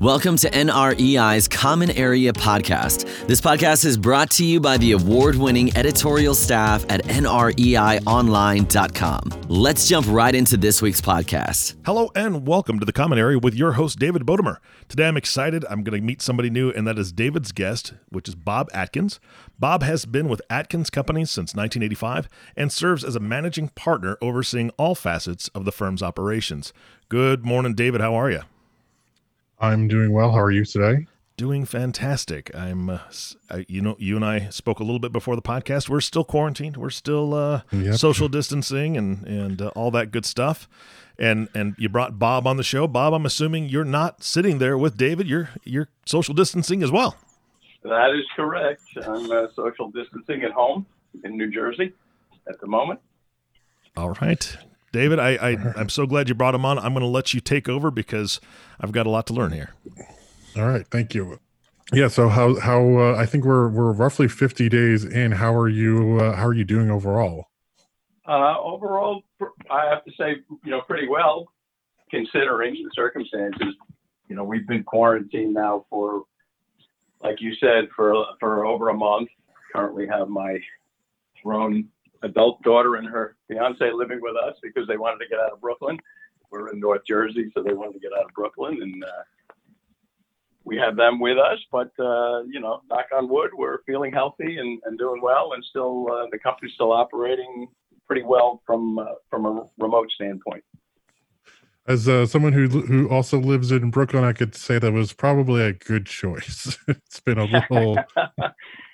Welcome to NREI's Common Area Podcast. This podcast is brought to you by the award winning editorial staff at NREIOnline.com. Let's jump right into this week's podcast. Hello and welcome to the Common Area with your host, David Bodamer. Today I'm excited. I'm going to meet somebody new, and that is David's guest, which is Bob Atkins. Bob has been with Atkins Companies since 1985 and serves as a managing partner overseeing all facets of the firm's operations. Good morning, David. How are you? I'm doing well. How are you today? Doing fantastic. I'm, uh, you know, you and I spoke a little bit before the podcast. We're still quarantined. We're still uh, yep. social distancing and and uh, all that good stuff. And and you brought Bob on the show. Bob, I'm assuming you're not sitting there with David. You're you're social distancing as well. That is correct. I'm uh, social distancing at home in New Jersey at the moment. All right. David, I, I I'm so glad you brought him on. I'm going to let you take over because I've got a lot to learn here. All right, thank you. Yeah, so how how uh, I think we're we're roughly 50 days in. How are you uh, how are you doing overall? Uh, overall, I have to say, you know, pretty well considering the circumstances. You know, we've been quarantined now for, like you said, for for over a month. Currently, have my grown adult daughter and her fiance living with us because they wanted to get out of Brooklyn. We're in North Jersey, so they wanted to get out of Brooklyn, and uh, we have them with us. But uh, you know, knock on wood, we're feeling healthy and, and doing well, and still uh, the company's still operating pretty well from uh, from a remote standpoint. As uh, someone who who also lives in Brooklyn, I could say that was probably a good choice. it's been a little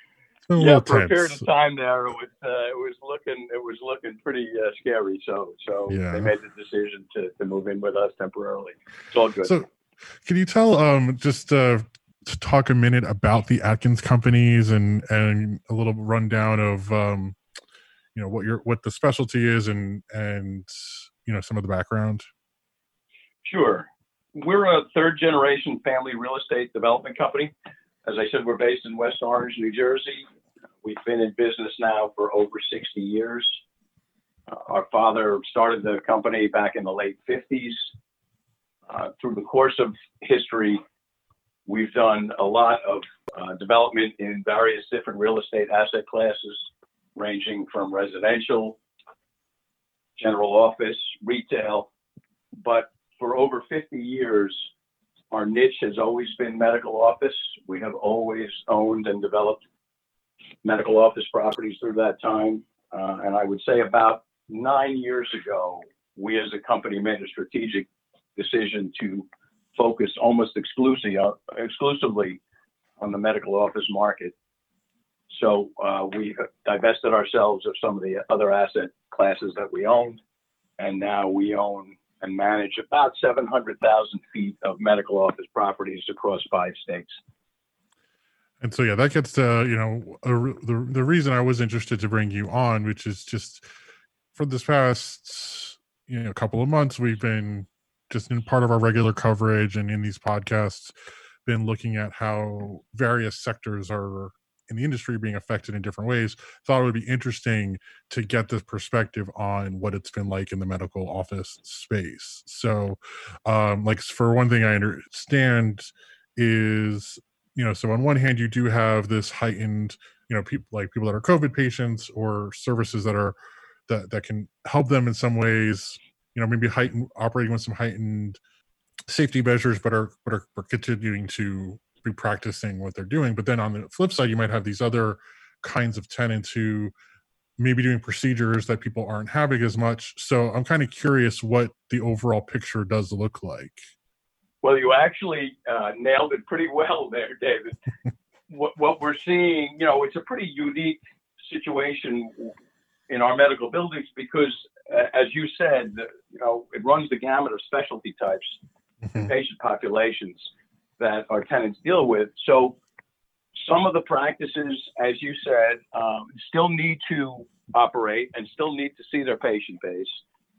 yeah, for a period of time there, it was uh, it was looking it was looking pretty uh, scary. So so yeah. they made the decision to, to move in with us temporarily. It's all good. So, can you tell um just uh, to talk a minute about the Atkins companies and and a little rundown of um you know what your what the specialty is and and you know some of the background. Sure, we're a third generation family real estate development company. As I said, we're based in West Orange, New Jersey. We've been in business now for over 60 years. Uh, our father started the company back in the late 50s. Uh, through the course of history, we've done a lot of uh, development in various different real estate asset classes, ranging from residential, general office, retail. But for over 50 years, our niche has always been medical office. We have always owned and developed medical office properties through that time. Uh, and I would say about nine years ago, we as a company made a strategic decision to focus almost exclusively, uh, exclusively on the medical office market. So uh, we divested ourselves of some of the other asset classes that we owned, and now we own and manage about 700,000 feet of medical office properties across five states. And so, yeah, that gets to, you know, a, the, the reason I was interested to bring you on, which is just for this past, you know, couple of months, we've been just in part of our regular coverage and in these podcasts, been looking at how various sectors are in the industry being affected in different ways. Thought it would be interesting to get this perspective on what it's been like in the medical office space. So, um, like, for one thing, I understand is you know so on one hand you do have this heightened you know people like people that are covid patients or services that are that that can help them in some ways you know maybe heightened operating with some heightened safety measures but are but are, are continuing to be practicing what they're doing. But then on the flip side you might have these other kinds of tenants who maybe doing procedures that people aren't having as much. So i'm kind of curious what the overall picture does look like well, you actually uh, nailed it pretty well there, David. what, what we're seeing, you know, it's a pretty unique situation in our medical buildings because, uh, as you said, you know, it runs the gamut of specialty types mm-hmm. and patient populations that our tenants deal with. So, some of the practices, as you said, um, still need to operate and still need to see their patient base,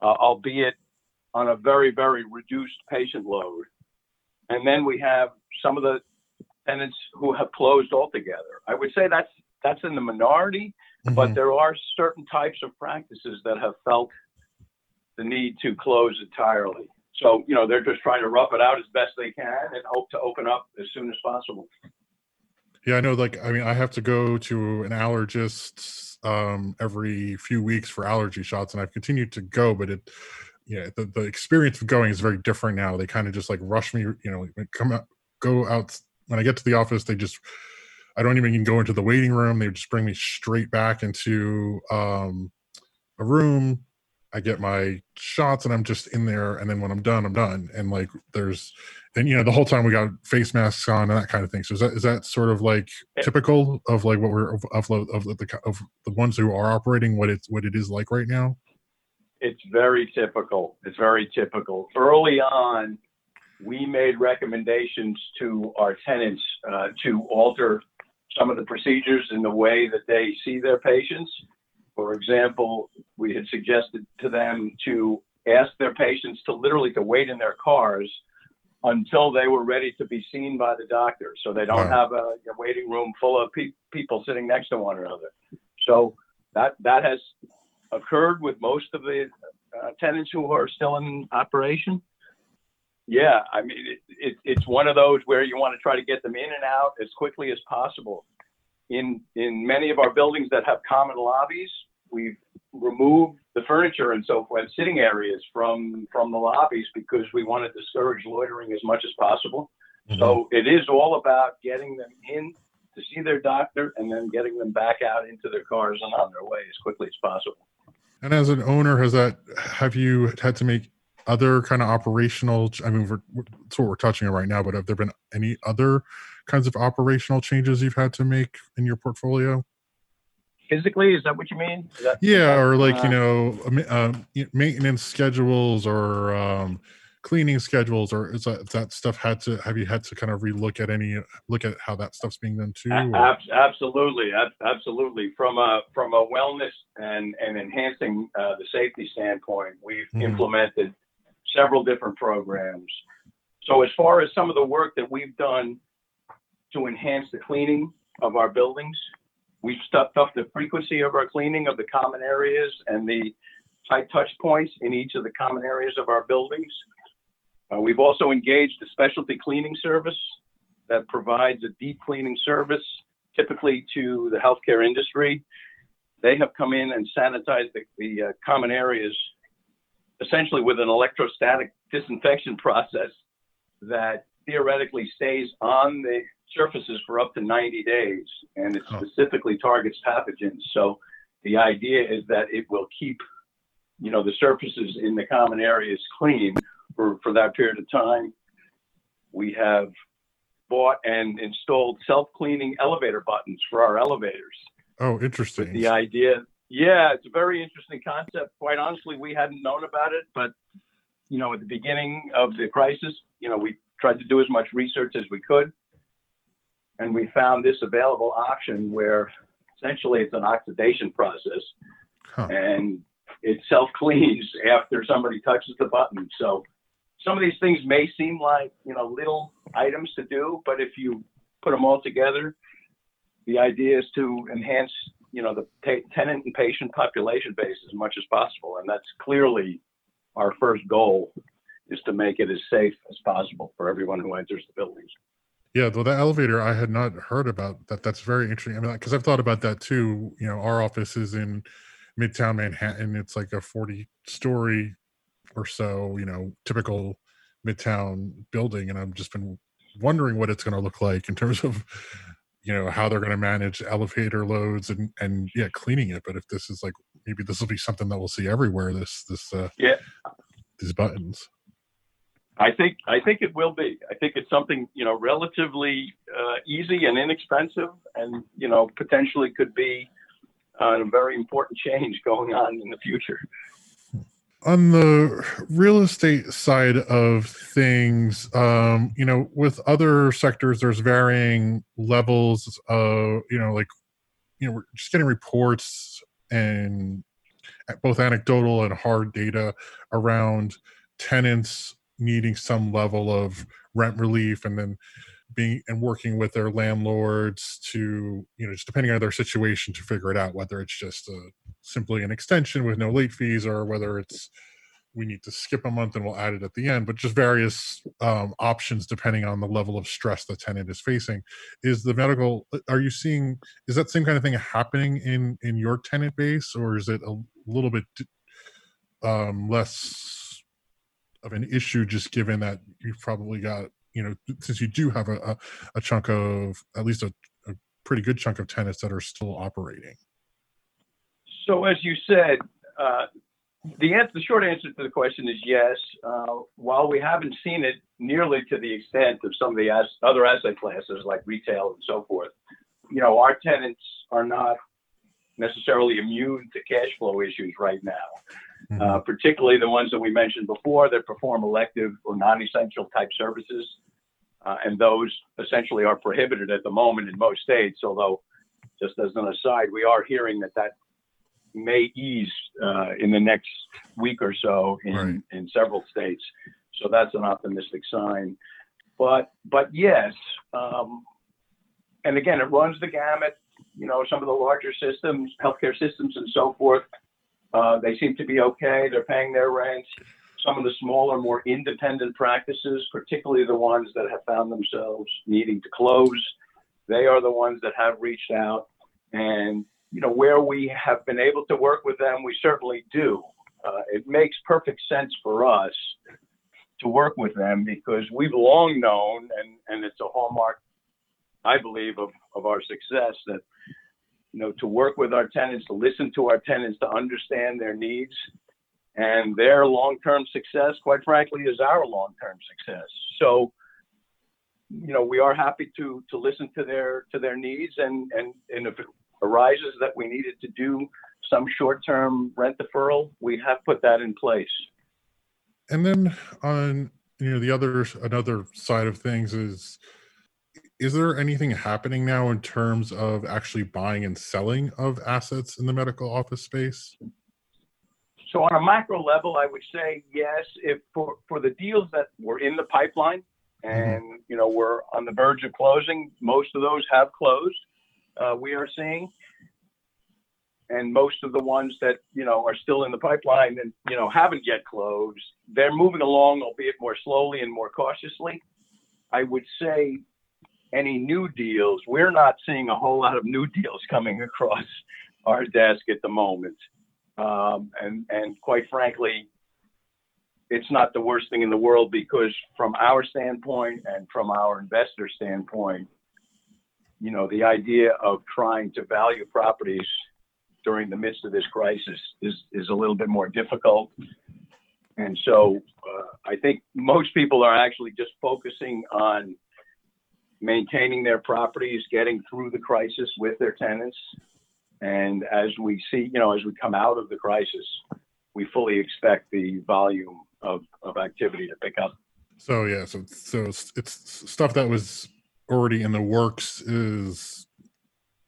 uh, albeit on a very, very reduced patient load. And then we have some of the tenants who have closed altogether. I would say that's that's in the minority, mm-hmm. but there are certain types of practices that have felt the need to close entirely. So, you know, they're just trying to rough it out as best they can and hope to open up as soon as possible. Yeah, I know. Like, I mean, I have to go to an allergist um, every few weeks for allergy shots, and I've continued to go, but it, yeah, the, the experience of going is very different now. They kind of just like rush me, you know, come out, go out. When I get to the office, they just, I don't even go into the waiting room. They just bring me straight back into um, a room. I get my shots and I'm just in there. And then when I'm done, I'm done. And like, there's, and you know the whole time we got face masks on and that kind of thing so is that is that sort of like typical of like what we're of of, of the of the ones who are operating what it's what it is like right now it's very typical it's very typical early on we made recommendations to our tenants uh, to alter some of the procedures in the way that they see their patients for example we had suggested to them to ask their patients to literally to wait in their cars until they were ready to be seen by the doctor. So they don't wow. have a, a, waiting room full of pe- people sitting next to one another. So that that has occurred with most of the uh, tenants who are still in operation. Yeah, I mean it, it, it's one of those where you want to try to get them in and out as quickly as possible. In in many of our buildings that have common lobbies, we've removed the furniture and so forth, sitting areas from from the lobbies because we want to discourage loitering as much as possible. Mm-hmm. So it is all about getting them in to see their doctor and then getting them back out into their cars and on their way as quickly as possible. And as an owner, has that have you had to make other kind of operational? I mean, we're, that's what we're touching on right now. But have there been any other kinds of operational changes you've had to make in your portfolio? physically? Is that what you mean? That, yeah, or like uh, you know, uh, maintenance schedules or um, cleaning schedules, or is that, that, stuff had to have you had to kind of relook at any look at how that stuff's being done too? Ab- absolutely, absolutely. From a from a wellness and and enhancing uh, the safety standpoint, we've mm-hmm. implemented several different programs. So as far as some of the work that we've done to enhance the cleaning of our buildings, We've stepped up the frequency of our cleaning of the common areas and the high touch points in each of the common areas of our buildings. Uh, we've also engaged a specialty cleaning service that provides a deep cleaning service typically to the healthcare industry. They have come in and sanitized the, the uh, common areas essentially with an electrostatic disinfection process that theoretically stays on the surfaces for up to 90 days, and it specifically targets pathogens. So the idea is that it will keep, you know, the surfaces in the common areas clean for, for that period of time. We have bought and installed self-cleaning elevator buttons for our elevators. Oh, interesting. the idea, yeah, it's a very interesting concept. Quite honestly, we hadn't known about it, but you know, at the beginning of the crisis, you know, we tried to do as much research as we could and we found this available option where essentially it's an oxidation process huh. and it self cleans after somebody touches the button. So some of these things may seem like you know little items to do, but if you put them all together, the idea is to enhance you know the tenant and patient population base as much as possible, and that's clearly our first goal is to make it as safe as possible for everyone who enters the buildings. Yeah, well, the elevator I had not heard about that. That's very interesting. I mean, because I've thought about that too. You know, our office is in Midtown Manhattan. It's like a forty-story or so. You know, typical Midtown building, and I've just been wondering what it's going to look like in terms of you know how they're going to manage elevator loads and and yeah cleaning it but if this is like maybe this will be something that we'll see everywhere this this uh yeah these buttons I think I think it will be. I think it's something you know relatively uh, easy and inexpensive, and you know potentially could be uh, a very important change going on in the future. On the real estate side of things, um, you know, with other sectors, there's varying levels of, you know, like, you know, we're just getting reports and both anecdotal and hard data around tenants needing some level of rent relief and then being and working with their landlords to you know just depending on their situation to figure it out whether it's just a, simply an extension with no late fees or whether it's we need to skip a month and we'll add it at the end, but just various um, options depending on the level of stress the tenant is facing. Is the medical? Are you seeing? Is that same kind of thing happening in in your tenant base, or is it a little bit um, less of an issue, just given that you've probably got you know since you do have a a, a chunk of at least a, a pretty good chunk of tenants that are still operating. So as you said, uh, the answer, the short answer to the question is yes. Uh, while we haven't seen it nearly to the extent of some of the as- other asset classes like retail and so forth, you know, our tenants are not necessarily immune to cash flow issues right now. Mhm. Uh, particularly the ones that we mentioned before that perform elective or non-essential type services, uh, and those essentially are prohibited at the moment in most states. Although, just as an aside, we are hearing that that may ease uh, in the next week or so in, Right. in several states. So that's an optimistic sign. But but yes, um, and again, it runs the gamut. You know, some of the larger systems, healthcare systems, and so forth, uh, they seem to be okay. They're paying their rent. Some of the smaller, more independent practices, particularly the ones that have found themselves needing to close, they are the ones that have reached out. And you know, where we have been able to work with them, we certainly do. Uh, it makes perfect sense for us to work with them because we've long known, and, and it's a hallmark, I believe, of, of our success that, you know, to work with our tenants, to listen to our tenants, to understand their needs and their long-term success, quite frankly, is our long-term success. So, you know, we are happy to, to listen to their, to their needs and, and, and if it arises that we needed to do some short-term rent deferral, we have put that in place. and then on you know the other another side of things is is there anything happening now in terms of actually buying and selling of assets in the medical office space So on a macro level, I would say yes. If for, for the deals that were in the pipeline and you know we're on the verge of closing, most of those have closed. Uh, we are seeing, and most of the ones that you know are still in the pipeline and you know haven't yet closed, they're moving along, albeit more slowly and more cautiously. I would say any new deals, we're not seeing a whole lot of new deals coming across our desk at the moment. Um, and, and quite frankly, it's not the worst thing in the world because from our standpoint and from our investor standpoint, you know, the idea of trying to value properties during the midst of this crisis is, is a little bit more difficult. And so uh, I think most people are actually just focusing on maintaining their properties, getting through the crisis with their tenants. And as we see, you know, as we come out of the crisis, we fully expect the volume of, of activity to pick up. so yeah so so it's, it's stuff that was already in the works is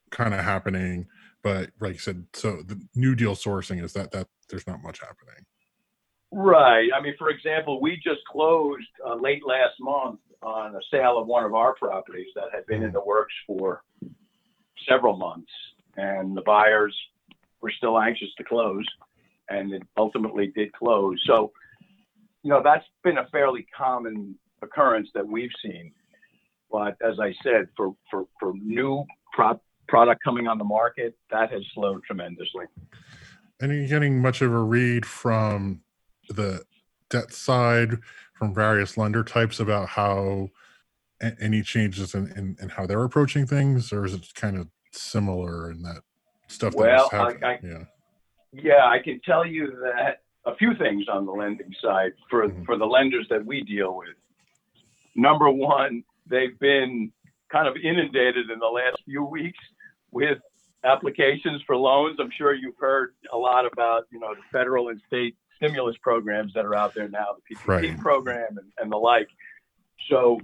kind of happening but like you said so the new deal sourcing is that that there's not much happening Right. I mean, for example, we just closed uh, late last month on a sale of one of our properties that had been in the works for several months, and the buyers were still anxious to close, and it ultimately did close. So, you know, that's been a fairly common occurrence that we've seen. But as I said, for for for new prop product coming on the market, that has slowed tremendously. and are you getting much of a read from the debt side from various lender types about how any changes in, in, in how they're approaching things or is it kind of similar in that stuff that Well? I- I- yeah Yeah, I can tell you that a few things on the lending side for, Mhm. for the lenders that we deal with. Number one, they've been kind of inundated in the last few weeks with applications for loans. I'm sure you've heard a lot about, you know, the federal and state stimulus programs that are out there now, the PPP Right. program and, and the like. So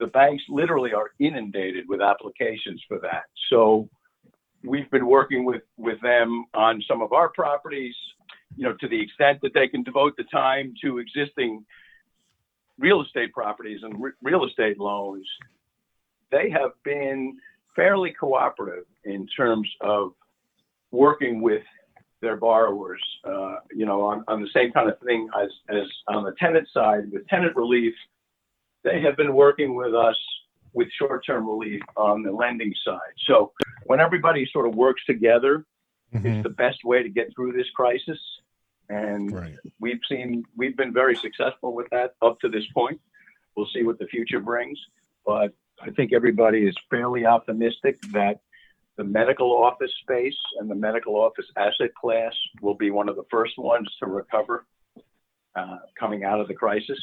the banks literally are inundated with applications for that. So we've been working with, with them on some of our properties, you know, to the extent that they can devote the time to existing real estate properties and re- real estate loans. They have been fairly cooperative in terms of working with their borrowers, uh, you know, on, on the same kind of thing as, as on the tenant side with tenant relief. They have been working with us with short-term relief on the lending side. So when everybody sort of works together, Mhm. it's the best way to get through this crisis. And Right. we've seen we've been very successful with that up to this point. We'll see what the future brings, but I think everybody is fairly optimistic that the medical office space and the medical office asset class will be one of the first ones to recover uh, coming out of the crisis.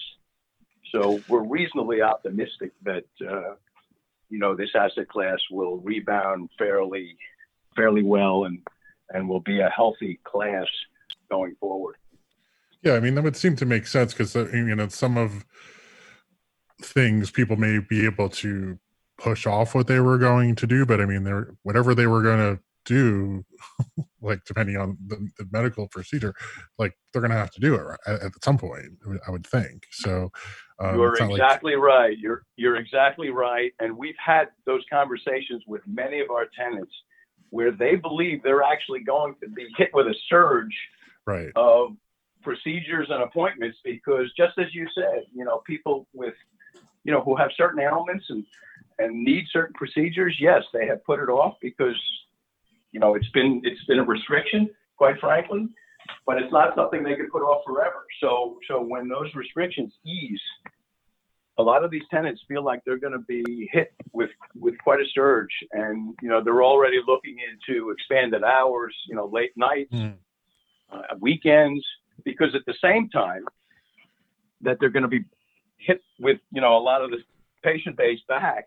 So we're reasonably optimistic that uh, you know this asset class will rebound fairly fairly well and and will be a healthy class going forward. Yeah, I mean that would seem to make sense because you know some of things people may be able to push off what they were going to do, but I mean they're whatever they were going to do, like depending on the, the medical procedure, like they're going to have to do it at, at some point. I would think so. Um, You're not like- exactly right. You're you're exactly right. And we've had those conversations with many of our tenants where they believe they're actually going to be hit with a surge right. of procedures and appointments because just as you said, you know, people with you know who have certain ailments and and need certain procedures, yes, they have put it off because you know it's been it's been a restriction, quite frankly, but it's not something they could put off forever. So so when those restrictions ease, a lot of these tenants feel like they're going to be hit with with quite a surge, and you know they're already looking into expanded hours, you know, late nights, Mm. uh, weekends, because at the same time that they're going to be hit with you know a lot of the patient base back,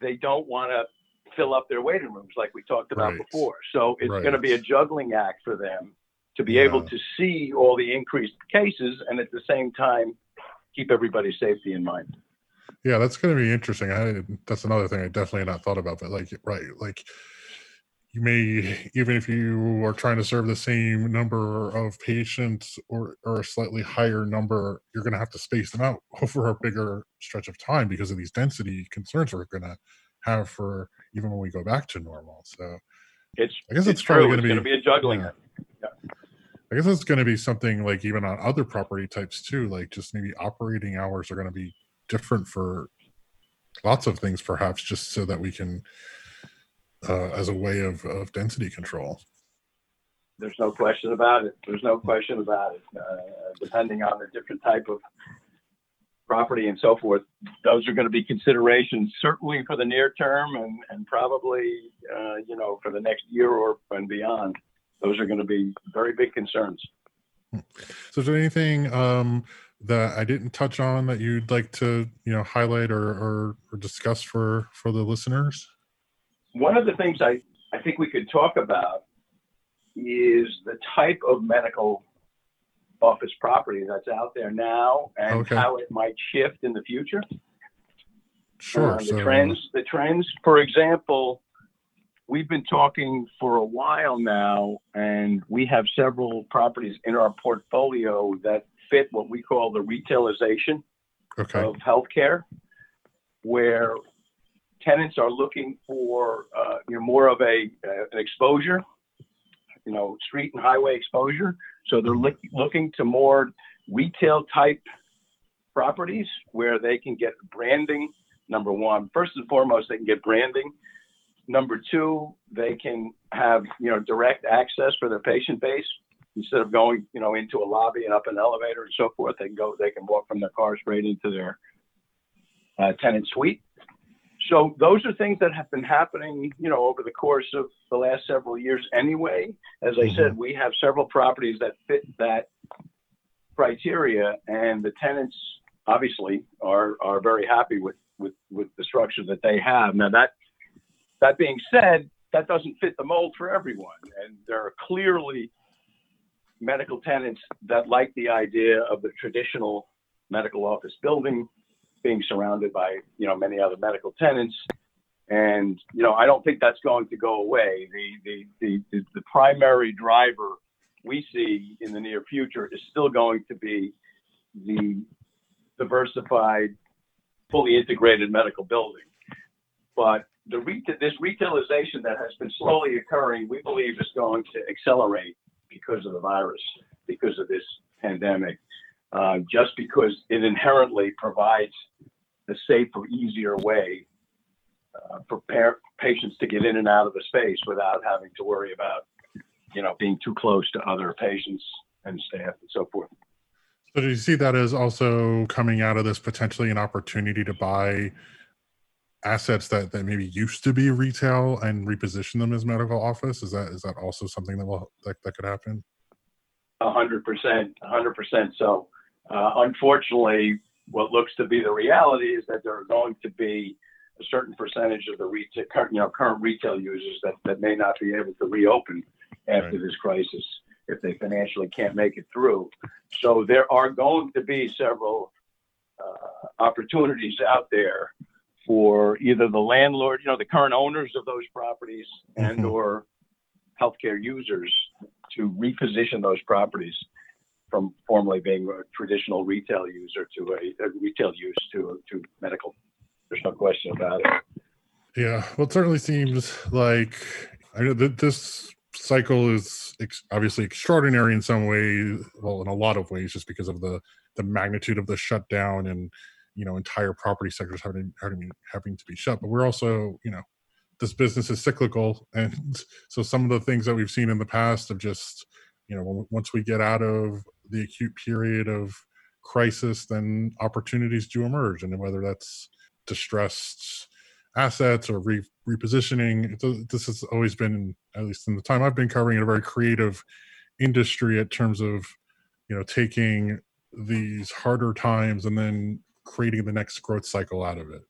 they don't want to fill up their waiting rooms like we talked about Right. before. So it's going to be a juggling act for them to be Yeah. able to see all the increased cases and at the same time keep everybody's safety in mind. Yeah, that's going to be interesting. I, that's another thing I definitely not thought about. But like, right, like you may even if you are trying to serve the same number of patients or or a slightly higher number, you're going to have to space them out over a bigger stretch of time because of these density concerns we're going to have for even when we go back to normal. So It's I guess it's it's probably going to be, be a juggling yeah. act. I guess it's going to be something like even on other property types too, like just maybe operating hours are going to be different for lots of things, perhaps just so that we can, uh, as a way of, of density control. There's no question about it. There's no question about it. Uh, depending on the different type of property and so forth, those are going to be considerations certainly for the near term and, and probably, uh, you know, for the next year or and beyond. Those are going to be very big concerns. So, is there anything um, that I didn't touch on that you'd like to, you know, highlight or, or, or discuss for for the listeners? One of the things I, I think we could talk about is the type of medical office property that's out there now and Okay. how it might shift in the future. Sure. Uh, the so, trends, the trends. For example, we've been talking for a while now, and we have several properties in our portfolio that fit what we call the retailization okay. of healthcare, where tenants are looking for uh, you know more of a uh, an exposure, you know, street and highway exposure. So they're look, looking to more retail type properties where they can get branding. Number one, first and foremost, they can get branding. Number two, they can have you know direct access for their patient base instead of going you know into a lobby and up an elevator and so forth. They can go, they can walk from their car straight into their uh, tenant suite. So those are things that have been happening, you know, over the course of the last several years. Anyway, as I said, we have several properties that fit that criteria, and the tenants obviously are are very happy with with with the structure that they have. Now that that being said, that doesn't fit the mold for everyone, and there are clearly medical tenants that like the idea of the traditional medical office building being surrounded by you know many other medical tenants. And you know i don't think that's going to go away. The the the, the, primary driver we see in the near future is still going to be the diversified fully integrated medical building. But the reta- this retailization that has been slowly occurring we believe is going to accelerate because of the virus, because of this pandemic, uh, just because it inherently provides a safer, easier way uh, for patients to get in and out of the space without having to worry about, you know, being too close to other patients and staff and so forth. So do you see that as also coming out of this potentially an opportunity to buy assets that, that maybe used to be retail and reposition them as medical office? Is that is that also something that will that, that could happen? A hundred percent, a hundred percent. So, uh, unfortunately, what looks to be the reality is that there are going to be a certain percentage of the retail, you know, current retail users that, that may not be able to reopen after Right. this crisis if they financially can't make it through. So there are going to be several uh, opportunities out there for either the landlord, you know, the current owners of those properties and Mhm. or healthcare users to reposition those properties from formerly being a traditional retail user to a, a retail use to to medical. There's no question about it. Yeah, well, it certainly seems like I know that this cycle is ex- obviously extraordinary in some way. Well, in a lot of ways, just because of the the magnitude of the shutdown and you know entire property sectors having having having to be shut. But we're also you know this business is cyclical, and so some of the things that we've seen in the past of just you know once we get out of the acute period of crisis, then opportunities do emerge, and whether that's distressed assets or re- repositioning. It's- This has always been, at least in the time I've been covering it, a very creative industry in terms of, you know, taking these harder times and then creating the next growth cycle out of it.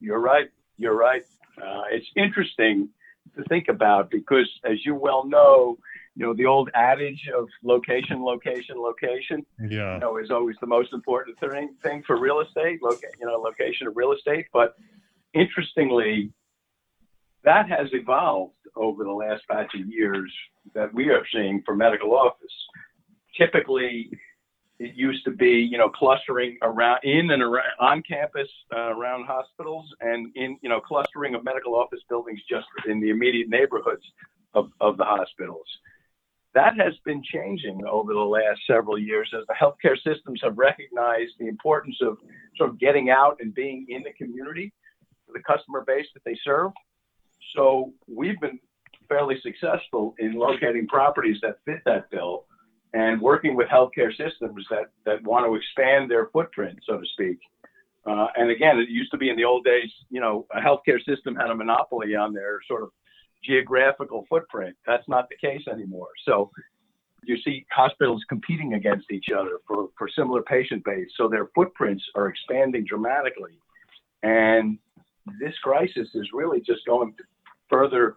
You're right. You're right. Uh, it's interesting to think about because, as you well know, you know the old adage of location, location, location. Yeah. you know, is always the most important thing, thing for real estate, loca- you know, location of real estate. But interestingly, that has evolved over the last batch of years that we are seeing for medical office. Typically, it used to be, you know, clustering around in and around on campus uh, around hospitals and in, you know, clustering of medical office buildings just in the immediate neighborhoods of, of the hospitals that has been changing over the last several years as the healthcare systems have recognized the importance of sort of getting out and being in the community, the customer base that they serve. So we've been fairly successful in locating properties that fit that bill and working with healthcare systems that, that want to expand their footprint, so to speak. Uh, and again, it used to be in the old days, you know, a healthcare system had a monopoly on their sort of geographical footprint. That's not the case anymore. So you see hospitals competing against each other for, for similar patient base. So their footprints are expanding dramatically. And this crisis is really just going to further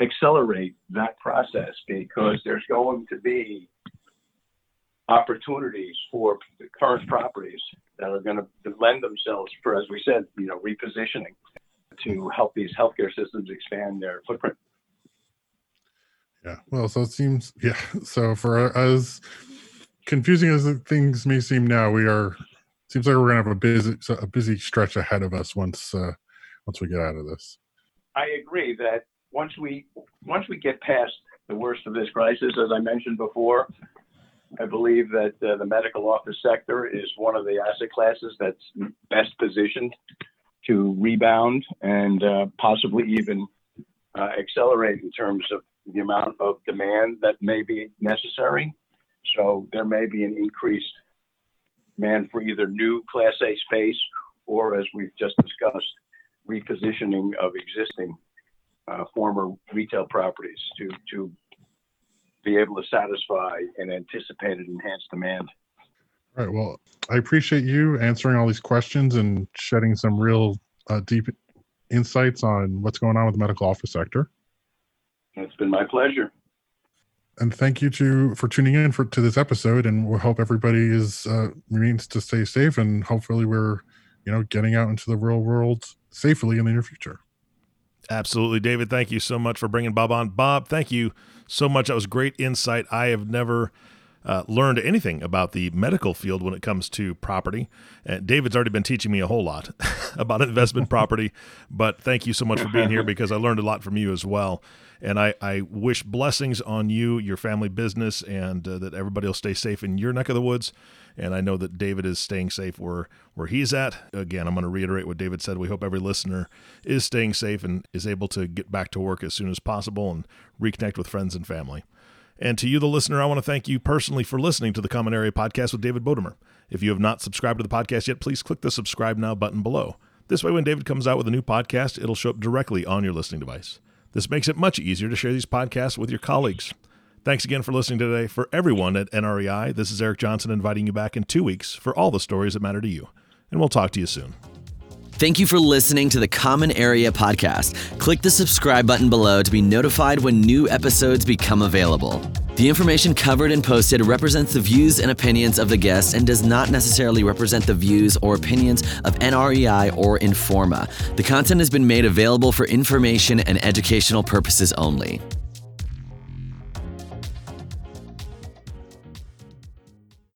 accelerate that process because there's going to be opportunities for the current properties that are going to lend themselves for, as we said, you know, repositioning to help these healthcare systems expand their footprint. Yeah. Well, so it seems, yeah. So for as confusing as things may seem now, we are, seems like we're going to have a busy, a busy stretch ahead of us once, uh, once we get out of this. I agree that once we once we get past the worst of this crisis, as I mentioned before, I believe that uh, the medical office sector is one of the asset classes that's best positioned to rebound and uh, possibly even uh, accelerate in terms of the amount of demand that may be necessary. So there may be an increased demand for either new Class A space or, as we've just discussed, repositioning of existing uh, former retail properties to to be able to satisfy an anticipated enhanced demand. All right. Well, I appreciate you answering all these questions and shedding some real uh, deep insights on what's going on with the medical office sector. It's been my pleasure. And thank you to for tuning in for to this episode. And we'll hope everybody is uh, remains to stay safe and hopefully we're you know getting out into the real world safely in the near future. Absolutely, David. Thank you so much for bringing Bob on. Bob, thank you so much. That was great insight. I have never uh, learned anything about the medical field when it comes to property. Uh, David's already been teaching me a whole lot about investment property, but thank you so much for being here because I learned a lot from you as well. And I, I wish blessings on you, your family business, and uh, that everybody will stay safe in your neck of the woods. And I know that David is staying safe where, where he's at. Again, I'm going to reiterate what David said. We hope every listener is staying safe and is able to get back to work as soon as possible and reconnect with friends and family. And to you, the listener, I want to thank you personally for listening to the Common Area Podcast with David Bodamer. If you have not subscribed to the podcast yet, please click the subscribe now button below. This way, when David comes out with a new podcast, it'll show up directly on your listening device. This makes it much easier to share these podcasts with your colleagues. Thanks again for listening today. For everyone at NREI, this is Eric Johnson inviting you back in two weeks for all the stories that matter to you. And we'll talk to you soon. Thank you for listening to the Common Area Podcast. Click the subscribe button below to be notified when new episodes become available. The information covered and posted represents the views and opinions of the guests and does not necessarily represent the views or opinions of NREI or Informa. The content has been made available for information and educational purposes only.